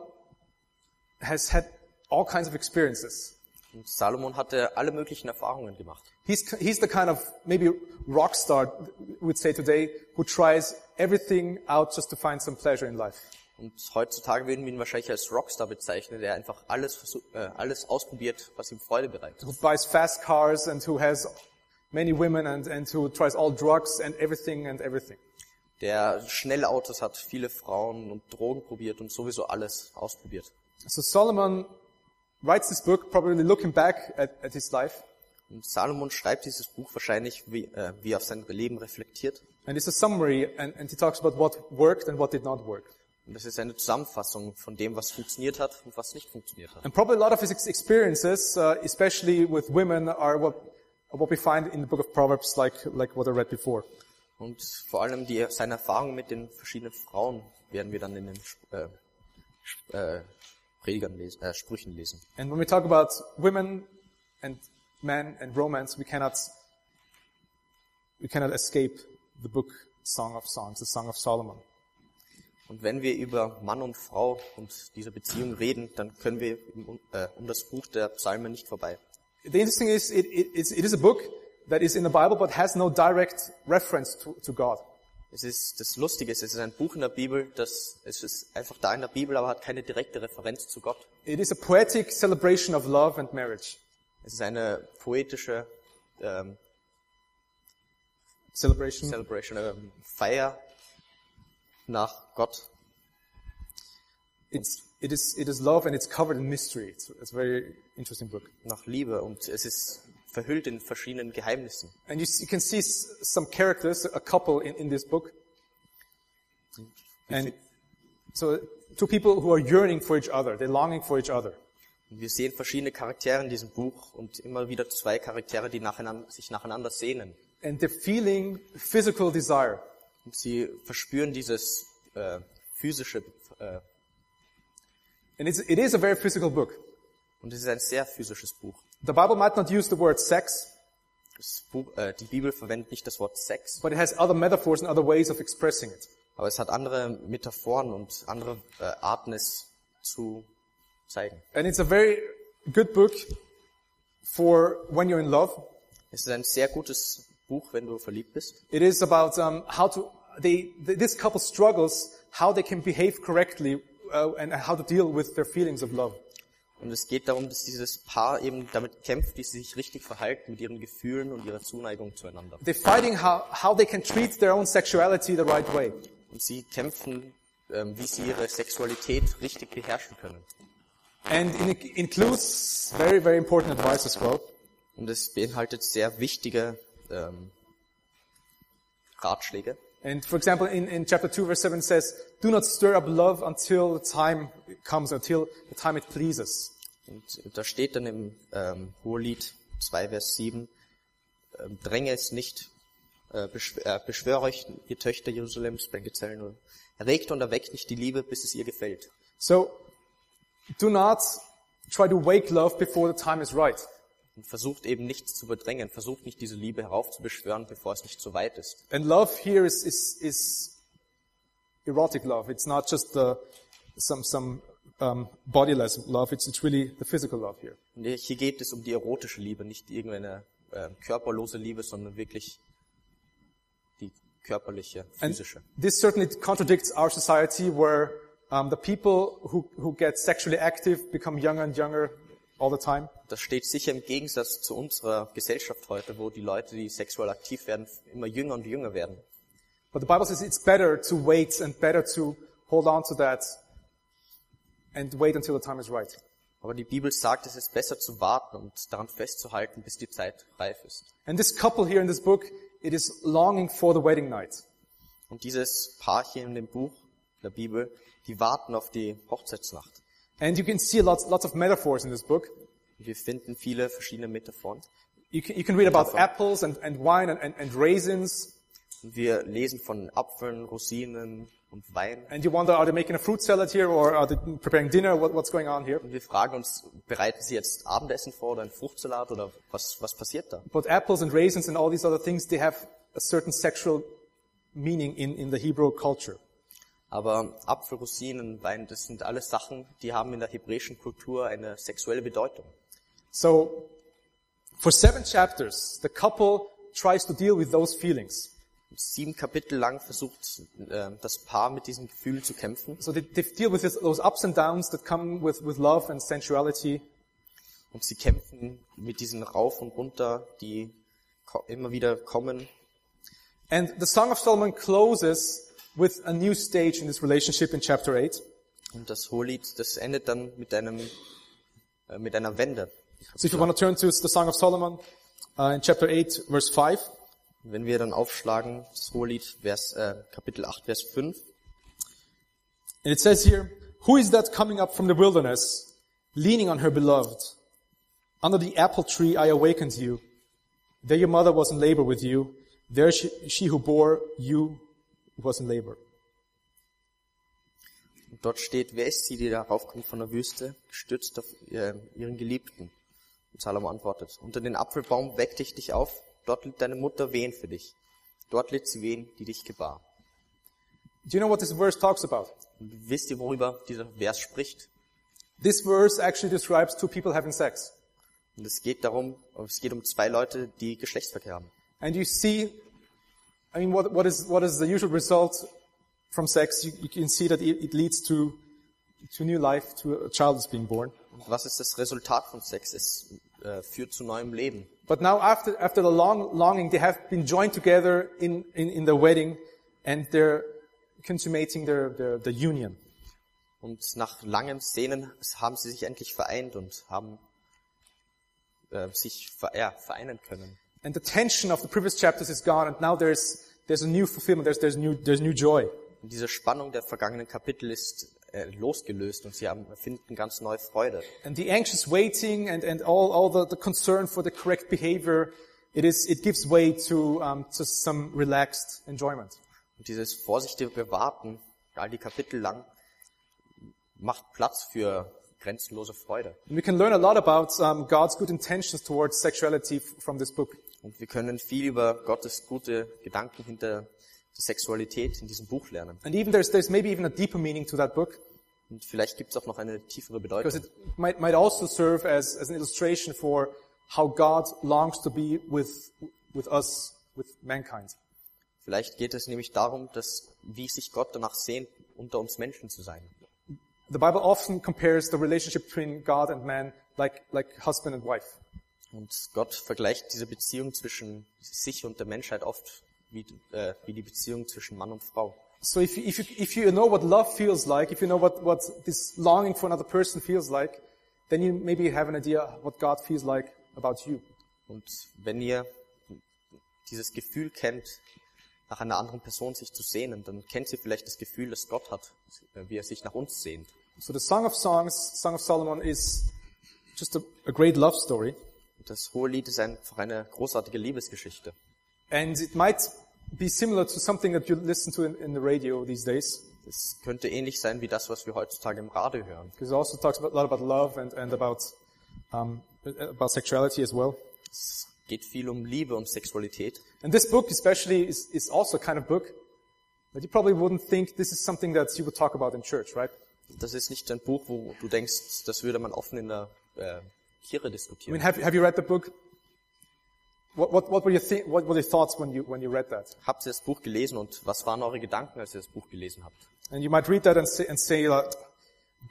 has had all kinds of experiences. Und Salomon hatte alle möglichen Erfahrungen gemacht. He's, he's the kind of maybe rock star, would say today, who tries everything out just to find some pleasure in life. Und heutzutage würden wir ihn wahrscheinlich als Rockstar bezeichnen, der einfach alles, äh, alles ausprobiert, was ihm Freude bereitet. Who buys fast cars and who has many women and, and who tries all drugs and everything and everything. Der schnelle Autos hat, viele Frauen und Drogen probiert und sowieso alles ausprobiert. So Solomon writes this book probably looking back at, at his life. Und Salomon schreibt dieses Buch wahrscheinlich, wie, äh, wie er auf sein Leben reflektiert. And it's a summary and, and he talks about what worked and what did not work. Und das ist eine Zusammenfassung von dem, was funktioniert hat und was nicht funktioniert hat. And probably a lot of his ex- experiences, uh, especially with women, are what, what we find in the book of Proverbs, like, like what I read before. Und vor allem die, seine Erfahrungen mit den verschiedenen Frauen werden wir dann in den äh, äh, Predigern lesen, äh, Sprüchen lesen. And when we talk about women and men and romance, we cannot, we cannot escape the book Song of Songs, the Song of Solomon. Und wenn wir über Mann und Frau und diese Beziehung reden, dann können wir um, äh, um das Buch der Psalmen nicht vorbei. The interesting is, it, it, it is a book that is in the Bible but has no direct reference to, to God. Es ist das Lustige ist, es ist ein Buch in der Bibel, das es ist einfach da in der Bibel, aber hat keine direkte Referenz zu Gott. It is a poetic celebration of love and marriage. Es ist eine poetische ähm, Celebration. Celebration, ähm, Feier nach Gott. It's, it is, it is love and it's covered in mystery. It's, it's a very interesting book. nach Liebe und es ist verhüllt in verschiedenen Geheimnissen. And you, you can see some characters, a couple in, in this book. And so two people who are yearning for each other. They're longing for each other. Wir sehen verschiedene Charaktere in diesem Buch und immer wieder zwei Charaktere, die nacheinander, sich nacheinander sehnen. and they're feeling physical desire. Sie verspüren dieses äh, physische, äh, And it's, it is a very physical book. und es ist ein sehr physisches Buch. The Bible might not use the word sex, Buch äh, die Bibel verwendet nicht das Wort Sex, but it has other metaphors and other ways of expressing it. aber es hat andere Metaphoren und andere äh, Arten, es zu zeigen. And it's a very good book for when you're in love. Es ist ein sehr gutes Buch, wenn du verliebt bist. It is about um, how to, they, th this couple struggles, how they can behave correctly uh, and how to deal with their feelings of love. Und es geht darum, dass dieses Paar eben damit kämpft, wie sie sich richtig verhalten mit ihren Gefühlen und ihrer Zuneigung zueinander. They're fighting how, how they can treat their own sexuality the right way. Und sie kämpfen, ähm, wie sie ihre Sexualität richtig beherrschen können. And it includes very, very important advice as well. Und es beinhaltet sehr wichtige ähm, Ratschläge. And for example, in, in chapter 2 verse 7 says, do not stir up love until the time comes, until the time it pleases. Und da steht dann im ähm, Hohelied 2, Vers 7, ähm, dränge es nicht, äh, beschw äh, beschwöre euch, ihr Töchter Jerusalems, bei Gezellen, erregt und erweckt nicht die Liebe, bis es ihr gefällt. So, do not try to wake love before the time is right. Und versucht eben nichts zu bedrängen, versucht nicht diese Liebe heraufzubeschwören, bevor es nicht so weit ist. And love here is, is, is erotic love. It's not just the, some, some um, bodiless love. It's, it's really the physical love here. Und hier geht es um die erotische Liebe, nicht irgendeine äh, körperlose Liebe, sondern wirklich die körperliche, And physische. this certainly contradicts our society where um, the people who, who get sexually active become younger and younger all the time. Das steht sicher im Gegensatz zu unserer Gesellschaft heute, wo die Leute, die sexuell aktiv werden, immer jünger und jünger werden. But the Bible says it's better to wait and better to hold on to that and wait until the time is right. Aber die Bibel sagt, es ist besser zu warten und daran festzuhalten, bis die Zeit reif ist. And this couple here in this book, it is longing for the wedding night. Und dieses Paar hier in dem Buch der Bibel, die warten auf die Hochzeitsnacht. And you can see lots, lots of metaphors in this book. Wir finden viele verschiedene Metaphoren. You can, you can read about apples and, and wine and, and, and raisins. Wir lesen von Apfeln, Rosinen und Wein. And you wonder, are they making a fruit salad here or are they preparing dinner? What, what's going on here? Und wir fragen uns, bereiten sie jetzt Abendessen vor oder einen Fruchtsalat oder was, was passiert da? But apples and raisins and all these other things, they have a certain sexual meaning in, in the Hebrew culture. Aber Apfel, Rosinen, Wein, das sind alles Sachen, die haben in der hebräischen Kultur eine sexuelle Bedeutung. So, for seven chapters, the couple tries to deal with those feelings. Sieben Kapitel lang versucht äh, das Paar mit diesem Gefühl zu kämpfen. So they, they deal with this, those ups and downs that come with, with love and sensuality. Und sie kämpfen mit diesen Rauf und Runter, die immer wieder kommen. And the Song of Solomon closes with a new stage in this relationship in chapter 8. Und das Hohelied, das endet dann mit einem, äh, mit einer Wende. So if you want to turn to the Song of Solomon uh, in chapter 8, verse 5. Wenn wir dann aufschlagen, das Hohelied, Vers, äh, Kapitel 8, Vers 5. And it says here, Who is that coming up from the wilderness, leaning on her beloved? Under the apple tree I awakened you. There your mother was in labor with you. There she, she who bore you was in labor. Und dort steht, wer ist sie, die da raufkommt von der Wüste, gestützt auf äh, ihren Geliebten? Und Salomo antwortet, unter den Apfelbaum weckte ich dich auf, dort litt deine Mutter wehen für dich. Dort litt sie wehen, die dich gebar. Do you know what this verse talks about? Wisst ihr, worüber dieser Vers spricht? This verse actually describes two people having sex. Und es geht darum, es geht um zwei Leute, die Geschlechtsverkehr haben. And you see, I mean, what, what is, what is the usual result from sex? You, you can see that it, it leads to, to new life, to a child is being born. Und was ist das Resultat von Sex? Es äh, führt zu neuem Leben. But now after, after the long longing, they have been joined together in, in, in the wedding and they're consummating their, their, their union. Und nach langem Sehnen haben sie sich endlich vereint und haben äh, sich ver ja, vereinen können. And the tension of the previous chapters is gone and now there's, there's a new fulfillment, there's, there's new, there's new joy. Und diese Spannung der vergangenen Kapitel ist äh, losgelöst und sie haben, finden ganz neue Freude. And the anxious waiting and, and all, all the, the concern for the correct behavior it is, it gives way to, um, to some relaxed enjoyment. Und dieses vorsichtige Warten, all die Kapitel lang, macht Platz für grenzenlose Freude. And we can learn a lot about um, God's good intentions towards sexuality from this book. Und wir können viel über Gottes gute Gedanken hinter der Sexualität in diesem Buch lernen. And even there's, there's maybe even a deeper meaning to that book, Und vielleicht gibt es auch noch eine tiefere because Bedeutung. it might, might also serve as, as an illustration for how God longs to be with, with us, with mankind. Vielleicht geht es nämlich darum, dass, wie sich Gott danach sehnt, unter uns Menschen zu sein. The Bible often compares the relationship between God and man like, like husband and wife. Und Gott vergleicht diese Beziehung zwischen sich und der Menschheit oft wie, äh, wie die Beziehung zwischen Mann und Frau. So if you, if you, if you know what love feels like, if you know what, what this longing for another person feels like, then you maybe have an idea what God feels like about you. Und wenn ihr dieses Gefühl kennt, nach einer anderen Person sich zu sehnen, dann kennt ihr vielleicht das Gefühl, das Gott hat, wie er sich nach uns sehnt. So the Song of Songs, Song of Solomon is just a, a great love story. Das hohe Lied ist einfach eine großartige Liebesgeschichte. And it might be similar to something that you listen to in, in the radio these days. Es könnte ähnlich sein wie das, was wir heutzutage im Radio hören. Because it also talks a lot about love and, and about, um, about sexuality as well. Es geht viel um Liebe und Sexualität. And this book especially is, is also a kind of book that you probably wouldn't think this is something that you would talk about in church, right? Das ist nicht ein Buch, wo du denkst, das würde man offen in der äh, I diskutieren. mean, have, have you read the book? What, what, what were your thi- what were your thoughts when you, when you read that? Habt ihr das Buch gelesen und was waren eure Gedanken, als ihr das Buch gelesen habt? And you might read that and say, and say like,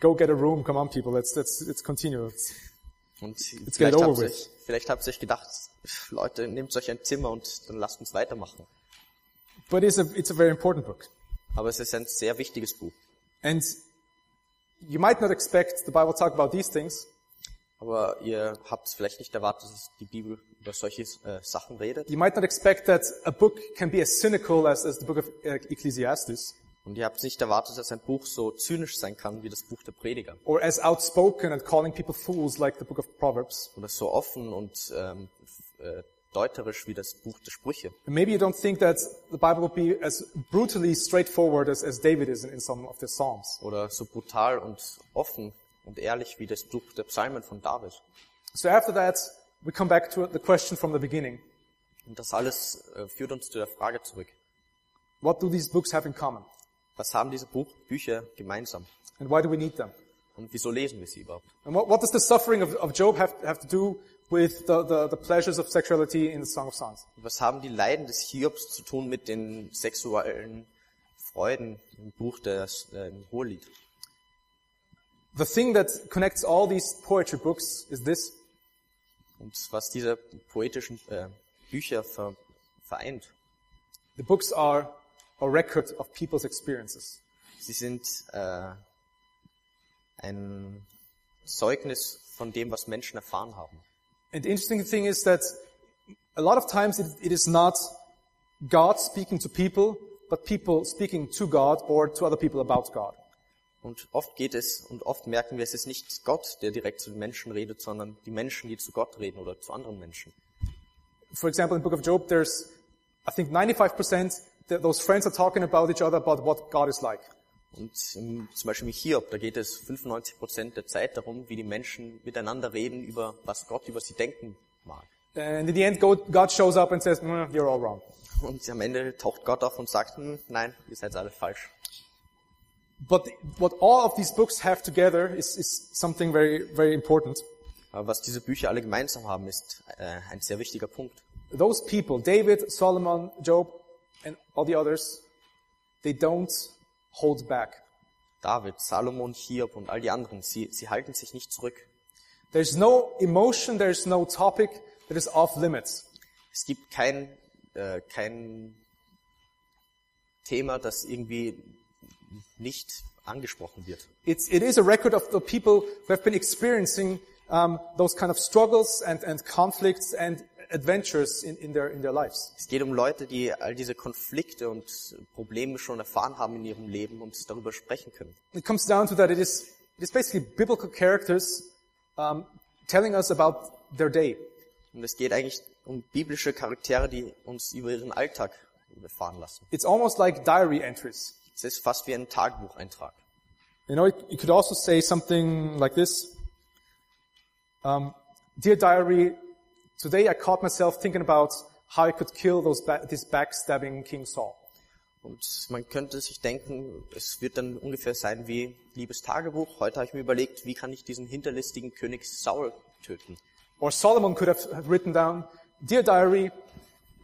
go get a room, come on people, let's, let's, let's continue. Und get vielleicht over with. euch, vielleicht habt ihr euch gedacht, Leute, nehmt euch ein Zimmer und dann lasst uns weitermachen. But it's a, it's a very important book. Aber es ist ein sehr wichtiges Buch. And you might not expect the Bible to talk about these things, Aber ihr habt vielleicht nicht erwartet, dass die Bibel über solche äh, Sachen redet. you might not expect that a book can be as cynical as, as the book of uh, Ecclesiastes, Und ihr habt nicht erwartet, dass ein Buch so zynisch sein kann wie das Buch der Prediger. or as outspoken and calling people fools like the book of Proverbs. Oder so offen und ähm, äh, deuterisch wie das Buch der Sprüche. Maybe you don't think that the Bible would be as brutally straightforward as, as David is in, in some of the Psalms. Oder so brutal und offen und ehrlich wie das Buch der Psalmen von David. So after that, we come back to the question from the beginning. Und das alles äh, führt uns zu der Frage zurück. What do these books have in common? Was haben diese Buch, Bücher gemeinsam? And why do we need them? Und wieso lesen wir sie überhaupt? And what, what does the suffering of, of Job have, have to do with the, the, the pleasures of sexuality in the Song of Songs? Was haben die Leiden des Hiobs zu tun mit den sexuellen Freuden im Buch des äh, im Hohelied? The thing that connects all these poetry books is this. Und was diese poetischen äh, Bücher ver vereint. The books are a record of people's experiences. Sie sind äh, ein Zeugnis von dem, was Menschen erfahren haben. And the interesting thing is that a lot of times it, it is not God speaking to people, but people speaking to God or to other people about God. Und oft geht es und oft merken wir, es ist nicht Gott, der direkt zu den Menschen redet, sondern die Menschen, die zu Gott reden oder zu anderen Menschen. For example, in the book of Job, there's, I think 95% that those friends are talking about each other about what God is like. Und zum Beispiel mit Hiob, da geht es 95 Prozent der Zeit darum, wie die Menschen miteinander reden über was Gott über sie denken mag. And in the end, God shows up and says, "Mm, you're all wrong. Und am Ende taucht Gott auf und sagt, hm, nein, ihr seid alle falsch. But what all of these books have together is, is something very, very important. Aber was diese Bücher alle gemeinsam haben, ist äh, ein sehr wichtiger Punkt. Those people, David, Solomon, Job, and all the others, they don't hold back. David, Salomon, Hiob und all die anderen, sie, sie halten sich nicht zurück. There's no emotion, there's no topic that is off limits. Es gibt kein, äh, kein Thema, das irgendwie nicht angesprochen wird. It's, it is a record of the people who have been experiencing um, those kind of struggles and, and conflicts and adventures in, in, their, in their lives. Es geht um Leute, die all diese Konflikte und Probleme schon erfahren haben in ihrem Leben und darüber sprechen können. It comes down to that it is, it is basically biblical characters um, telling us about their day. Und es geht eigentlich um biblische Charaktere, die uns über ihren Alltag erfahren lassen. It's almost like diary entries. Es ist fast wie ein Tagebucheintrag. You know, you could also say something like this. Um, Dear diary, today I caught myself thinking about how I could kill those ba- this backstabbing King Saul. Und man könnte sich denken, es wird dann ungefähr sein wie liebes Tagebuch. Heute habe ich mir überlegt, wie kann ich diesen hinterlistigen König Saul töten? Or Solomon could have written down, Dear diary,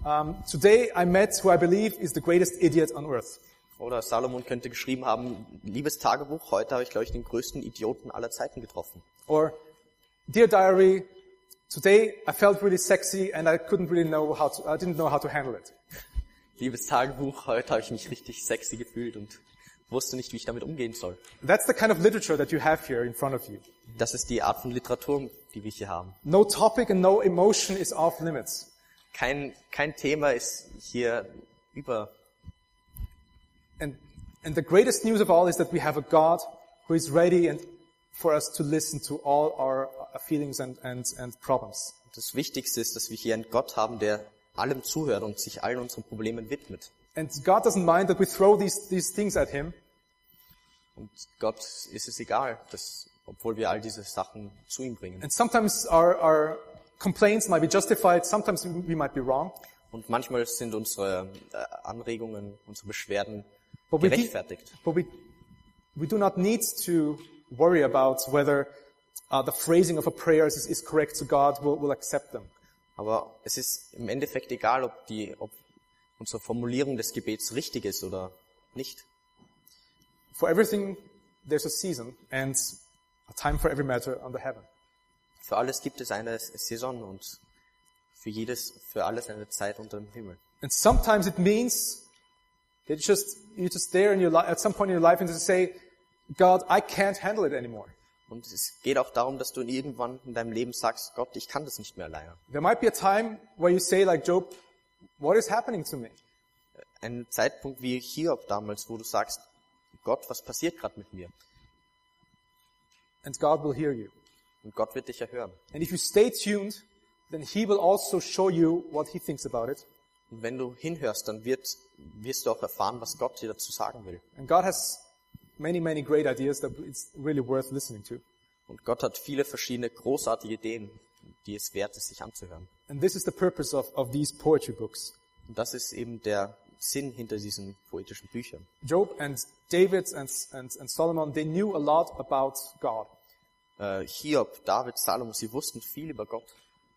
um, today I met who I believe is the greatest idiot on earth. Oder Salomon könnte geschrieben haben, liebes Tagebuch, heute habe ich, glaube ich, den größten Idioten aller Zeiten getroffen. Or, Dear diary, today I felt really sexy and I couldn't really know how to, I didn't know how to handle it. Liebes Tagebuch, heute habe ich mich richtig sexy gefühlt und wusste nicht, wie ich damit umgehen soll. That's the kind of literature that you have here in front of you. Das ist die Art von Literatur, die wir hier haben. No topic and no emotion is off limits. Kein, kein Thema ist hier über. And, and the greatest news of all is that we have a God who is ready and for us to listen to all our uh, feelings and, and, and problems. Das Wichtigste ist, dass wir hier einen Gott haben, der allem zuhört und sich allen unseren Problemen widmet. And God doesn't mind that we throw these, these things at Him, Und Gott ist es egal, dass, obwohl wir all diese Sachen zu ihm bringen. and sometimes our, our complaints might be justified, sometimes we might be wrong. Und manchmal sind unsere äh, Anregungen, unsere Beschwerden But we, but we, we do not need to worry about whether uh, the phrasing of a prayer is, is correct so God will, will accept them. Aber es ist im Endeffekt egal, ob die, ob unsere Formulierung des Gebets richtig ist oder nicht. For everything, there's a season and a time for every matter under heaven. Für alles gibt es eine Saison und für jedes, für alles eine Zeit unter dem Himmel. And sometimes it means you just, you just there in your life, at some point in your life and just say, God, I can't handle it anymore. Und es geht auch darum, dass du irgendwann in deinem Leben sagst, Gott, ich kann das nicht mehr alleine. There might be a time where you say like Job, what is happening to me? Ein Zeitpunkt wie Hiob damals, wo du sagst, Gott, was passiert gerade mit mir? And God will hear you. Und Gott wird dich erhören. And if you stay tuned, then He will also show you what He thinks about it. Und wenn du hinhörst, dann wird, wirst du auch erfahren, was Gott dir dazu sagen will. And God has many, many great ideas that it's really worth listening to. Und Gott hat viele verschiedene großartige Ideen, die es wert ist, sich anzuhören. And this is the purpose of, of these poetry books. Und das ist eben der Sinn hinter diesen poetischen Büchern. Job and David and, and, and Solomon, they knew a lot about God. Äh, Hiob, David, Salom, sie wussten viel über Gott.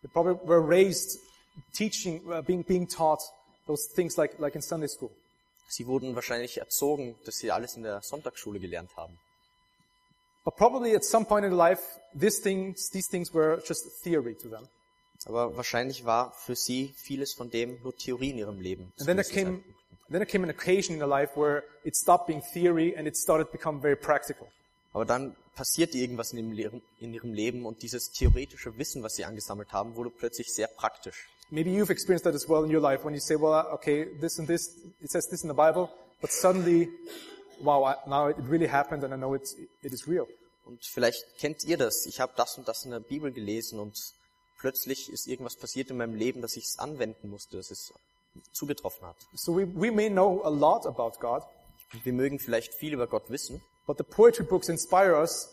They probably were raised teaching, uh, being, being taught those things like, like in Sunday school. Sie wurden wahrscheinlich erzogen, dass sie alles in der Sonntagsschule gelernt haben. But probably at some point in life, these things, these things were just theory to them. Aber wahrscheinlich war für sie vieles von dem nur Theorie in ihrem Leben. And then there came, then there came an occasion in their life where it stopped being theory and it started to become very practical. Aber dann passierte irgendwas in ihrem, in ihrem Leben und dieses theoretische Wissen, was sie angesammelt haben, wurde plötzlich sehr praktisch. Maybe you've experienced that as well in your life when you say, well, okay, this and this, it says this in the Bible, but suddenly, wow, I, now it really happened and I know it's, it is real. Und vielleicht kennt ihr das. Ich habe das und das in der Bibel gelesen und plötzlich ist irgendwas passiert in meinem Leben, dass ich es anwenden musste, dass es zugetroffen hat. So we, we may know a lot about God, wir mögen vielleicht viel über Gott wissen, but the poetry books inspire us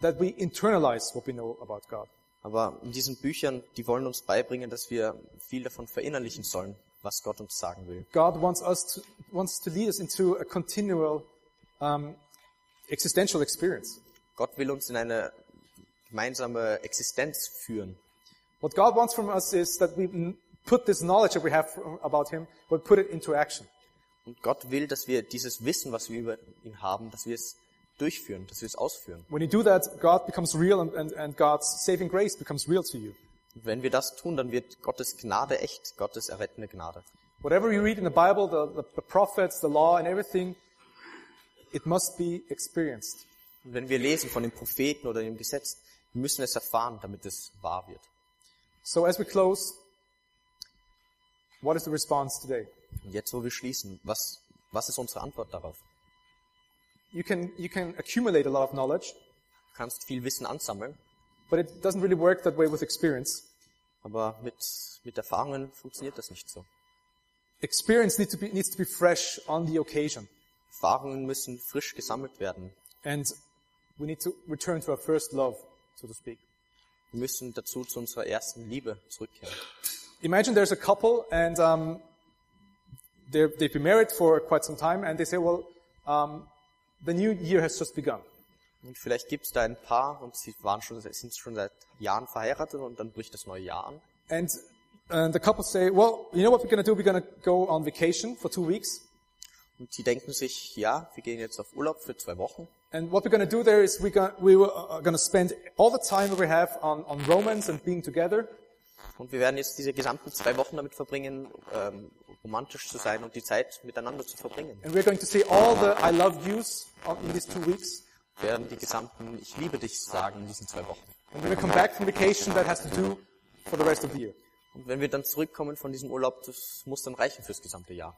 that we internalize what we know about God. Aber in diesen Büchern, die wollen uns beibringen, dass wir viel davon verinnerlichen sollen, was Gott uns sagen will. God wants us to, wants to lead us into a continual, um, existential experience. Gott will uns in eine gemeinsame Existenz führen. What God wants from us is that we put this knowledge that we have about Him, but put it into action. Und Gott will, dass wir dieses Wissen, was wir über ihn haben, dass wir es durchführen, dass wir es ausführen. When you do that, God becomes real and, and, and God's saving grace becomes real to you. Wenn wir das tun, dann wird Gottes Gnade echt, Gottes errettende Gnade. Whatever you read in the Bible, the, the, the prophets, the law, and everything, it must be experienced. Und wenn wir lesen von den Propheten oder dem Gesetz, wir müssen es erfahren, damit es wahr wird. So as we close, what is the response today? Und jetzt, wo wir schließen, was, was ist unsere Antwort darauf? You can, you can accumulate a lot of knowledge, Du kannst viel Wissen ansammeln, but it doesn't really work that way with experience. Aber mit, mit Erfahrungen funktioniert das nicht so. Experience needs to be, needs to be fresh on the occasion. Erfahrungen müssen frisch gesammelt werden. And we need to return to our first love, so to speak. Wir müssen dazu zu unserer ersten Liebe zurückkehren. Imagine there's a couple and um, they've been married for quite some time and they say, well, um, the new year has just begun. Und vielleicht gibt es da ein Paar und sie waren schon, sind schon seit Jahren verheiratet und dann bricht das neue Jahr an. And, and the couple say, well, you know what we're going to do? We're going to go on vacation for two weeks. Und sie denken sich, ja, wir gehen jetzt auf Urlaub für zwei Wochen. And what we're going to do there is we're going we uh, going to spend all the time that we have on, on romance and being together. Und wir werden jetzt diese gesamten zwei Wochen damit verbringen, ähm, romantisch zu sein und die Zeit miteinander zu verbringen. And we're going to say all the I love yous in these two weeks. Wir werden die gesamten Ich liebe dich sagen in diesen zwei Wochen. And when we come back from vacation, that has to do for the rest of the year. Und wenn wir dann zurückkommen von diesem Urlaub, das muss dann reichen fürs gesamte Jahr.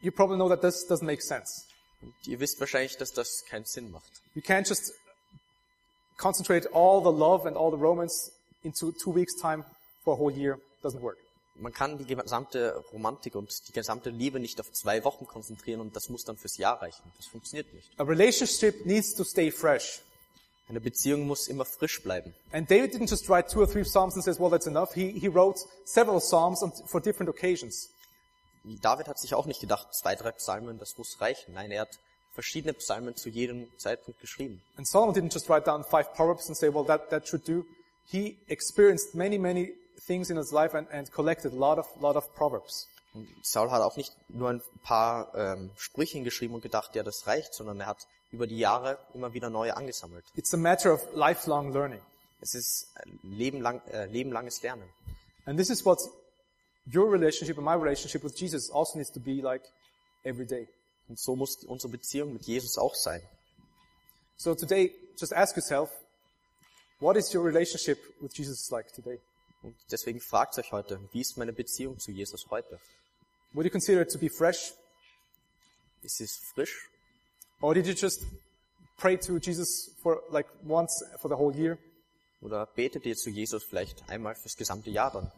You probably know that this doesn't make sense. Und ihr wisst wahrscheinlich, dass das keinen Sinn macht. You can't just concentrate all the love and all the romance into two weeks time for a whole year. Doesn't work. Man kann die gesamte Romantik und die gesamte Liebe nicht auf zwei Wochen konzentrieren und das muss dann fürs Jahr reichen. Das funktioniert nicht. A relationship needs to stay fresh. Eine Beziehung muss immer frisch bleiben. And David didn't just write two or three psalms and says, well, that's enough. He, he wrote several psalms on- for different occasions. David hat sich auch nicht gedacht, zwei, drei Psalmen, das muss reichen. Nein, er hat verschiedene Psalmen zu jedem Zeitpunkt geschrieben. And Solomon didn't just write down five proverbs and say, well, that, that should do. He experienced many, many things in his life and, and collected a lot of, lot of proverbs. Saul hat auch nicht nur ein paar ähm, Sprüche geschrieben und gedacht, ja, das reicht, sondern er hat über die Jahre immer wieder neue angesammelt. It's a matter of lifelong learning. Es ist lebenlang, äh, lebenlanges Lernen. And this is what your relationship and my relationship with Jesus also needs to be like every day. Und so muss unsere Beziehung mit Jesus auch sein. So today, just ask yourself, what is your relationship with Jesus like today? Und deswegen fragt euch heute, wie ist meine Beziehung zu Jesus heute? Would you consider it to be fresh? Ist es frisch? Or did you just pray to Jesus for like once for the whole year? Oder betet ihr zu Jesus vielleicht einmal fürs gesamte Jahr dann?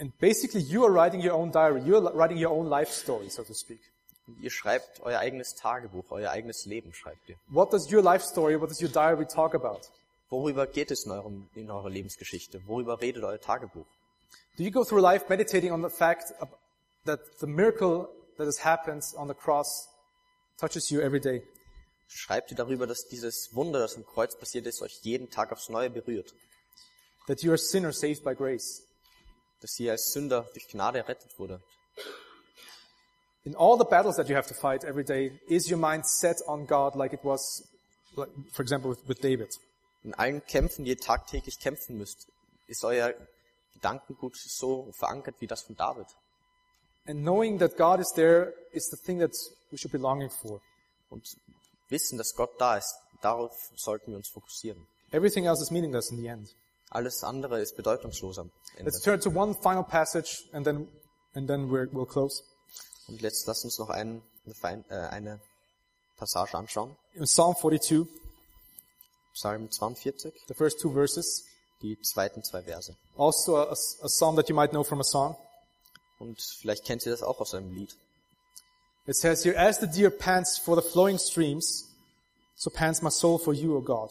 And basically you are writing your own diary. You are writing your own life story, so to speak. Und ihr schreibt euer eigenes Tagebuch, euer eigenes Leben schreibt ihr. What does your life story, what does your diary talk about? Worüber geht es in, eurem, in eurer Lebensgeschichte? Worüber redet euer Tagebuch? Do you go through life meditating on the fact that the miracle that has happened on the cross touches you every day? Schreibt ihr darüber, dass dieses Wunder, das am Kreuz passiert ist, euch jeden Tag aufs Neue berührt? That you are a sinner saved by grace? Dass ihr als Sünder durch Gnade errettet wurde? In all the battles that you have to fight every day, is your mind set on God like it was, for example, with, with David? In allen Kämpfen, die ihr tagtäglich kämpfen müsst, ist euer Gedankengut so verankert wie das von David. And knowing that God is there is the thing that we should be longing for. Und wissen, dass Gott da ist, darauf sollten wir uns fokussieren. Everything else is meaningless in the end. Alles andere ist bedeutungslos am Ende. Let's turn to one final passage and then, and then we'll close. Und jetzt lasst uns noch einen, eine, äh, eine Passage anschauen. In Psalm 42, Psalm 42, the first two verses, die zweiten zwei Verse. also a, a psalm that you might know from a song. Und vielleicht kennt ihr das auch aus einem Lied. It says here, as the deer pants for the flowing streams, so pants my soul for you, O God.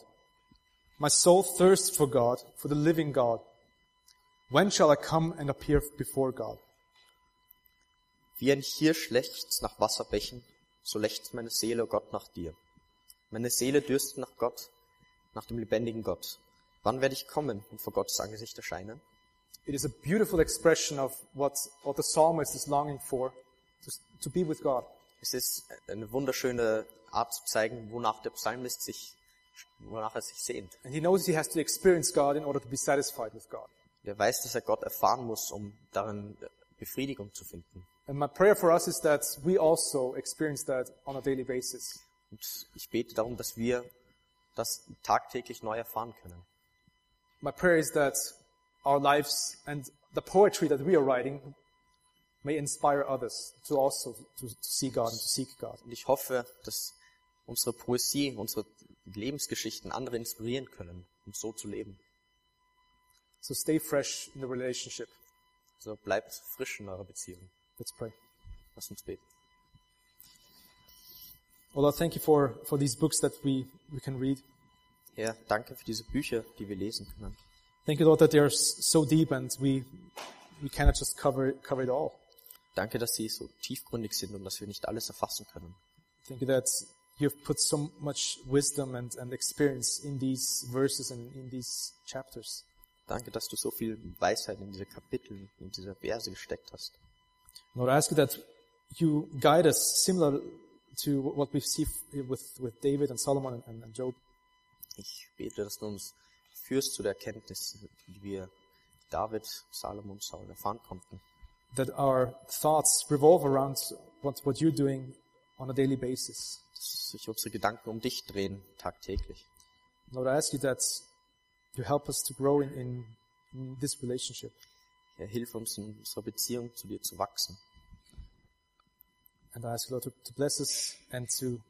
My soul thirsts for God, for the living God. When shall I come and appear before God? Wie ein Hirsch lechzt nach Wasserbächen, so lechzt meine Seele, o Gott, nach dir. Meine Seele dürstet nach Gott, nach dem lebendigen Gott. Wann werde ich kommen und vor Gottes Angesicht erscheinen? It is a beautiful expression of what, what the psalmist is longing for, to, to be with God. Es ist eine wunderschöne Art zu zeigen, wonach der Psalmist sich, wonach er sich sehnt. And he knows he has to experience God in order to be satisfied with God. Er weiß, dass er Gott erfahren muss, um darin Befriedigung zu finden. And my prayer for us is that we also experience that on a daily basis. Und ich bete darum, dass wir das tagtäglich neu erfahren können. My prayer is that our lives and the poetry that we are writing may inspire others to also to, to see God and to seek God. Und ich hoffe, dass unsere Poesie, unsere Lebensgeschichten andere inspirieren können, um so zu leben. So stay fresh in the relationship. So bleibt frisch in eurer Beziehung. Let's pray. Lass uns beten. Oh Lord, thank you for, for these books that we, we can read. Herr, danke für diese Bücher, die wir lesen können. Thank you, Lord, that they are so deep and we, we cannot just cover, it- cover it all. Danke, dass sie so tiefgründig sind und dass wir nicht alles erfassen können. Thank you that you've put so much wisdom and, and experience in these verses and in these chapters. Danke, dass du so viel Weisheit in diese Kapitel, in diese Verse gesteckt hast. Lord, I ask you that you guide us similar to what we see with, with David and Solomon and, and Job. Ich bete, dass du uns führst zu der Erkenntnis, die wir David, Salomon, Saul erfahren konnten. That our thoughts revolve around what, what you're doing on a daily basis. Dass sich unsere Gedanken um dich drehen, tagtäglich. Lord, I ask you that you help us to grow in, in, in this relationship. Herr, hilf uns in unserer Beziehung zu dir zu wachsen. And I ask you, Lord, to, to bless us and to,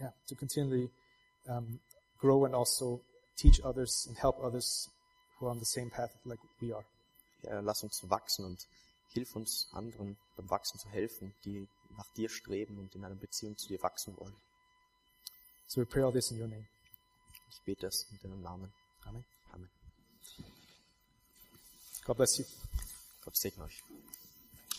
yeah, to continually um, grow and also teach others and help others who are on the same path like we are. Herr, lass uns wachsen und hilf uns anderen beim Wachsen zu helfen, die nach dir streben und in einer Beziehung zu dir wachsen wollen. So we pray all this in your name. Ich bete es in deinem Namen. Amen. Amen. God bless you. Gott segne euch.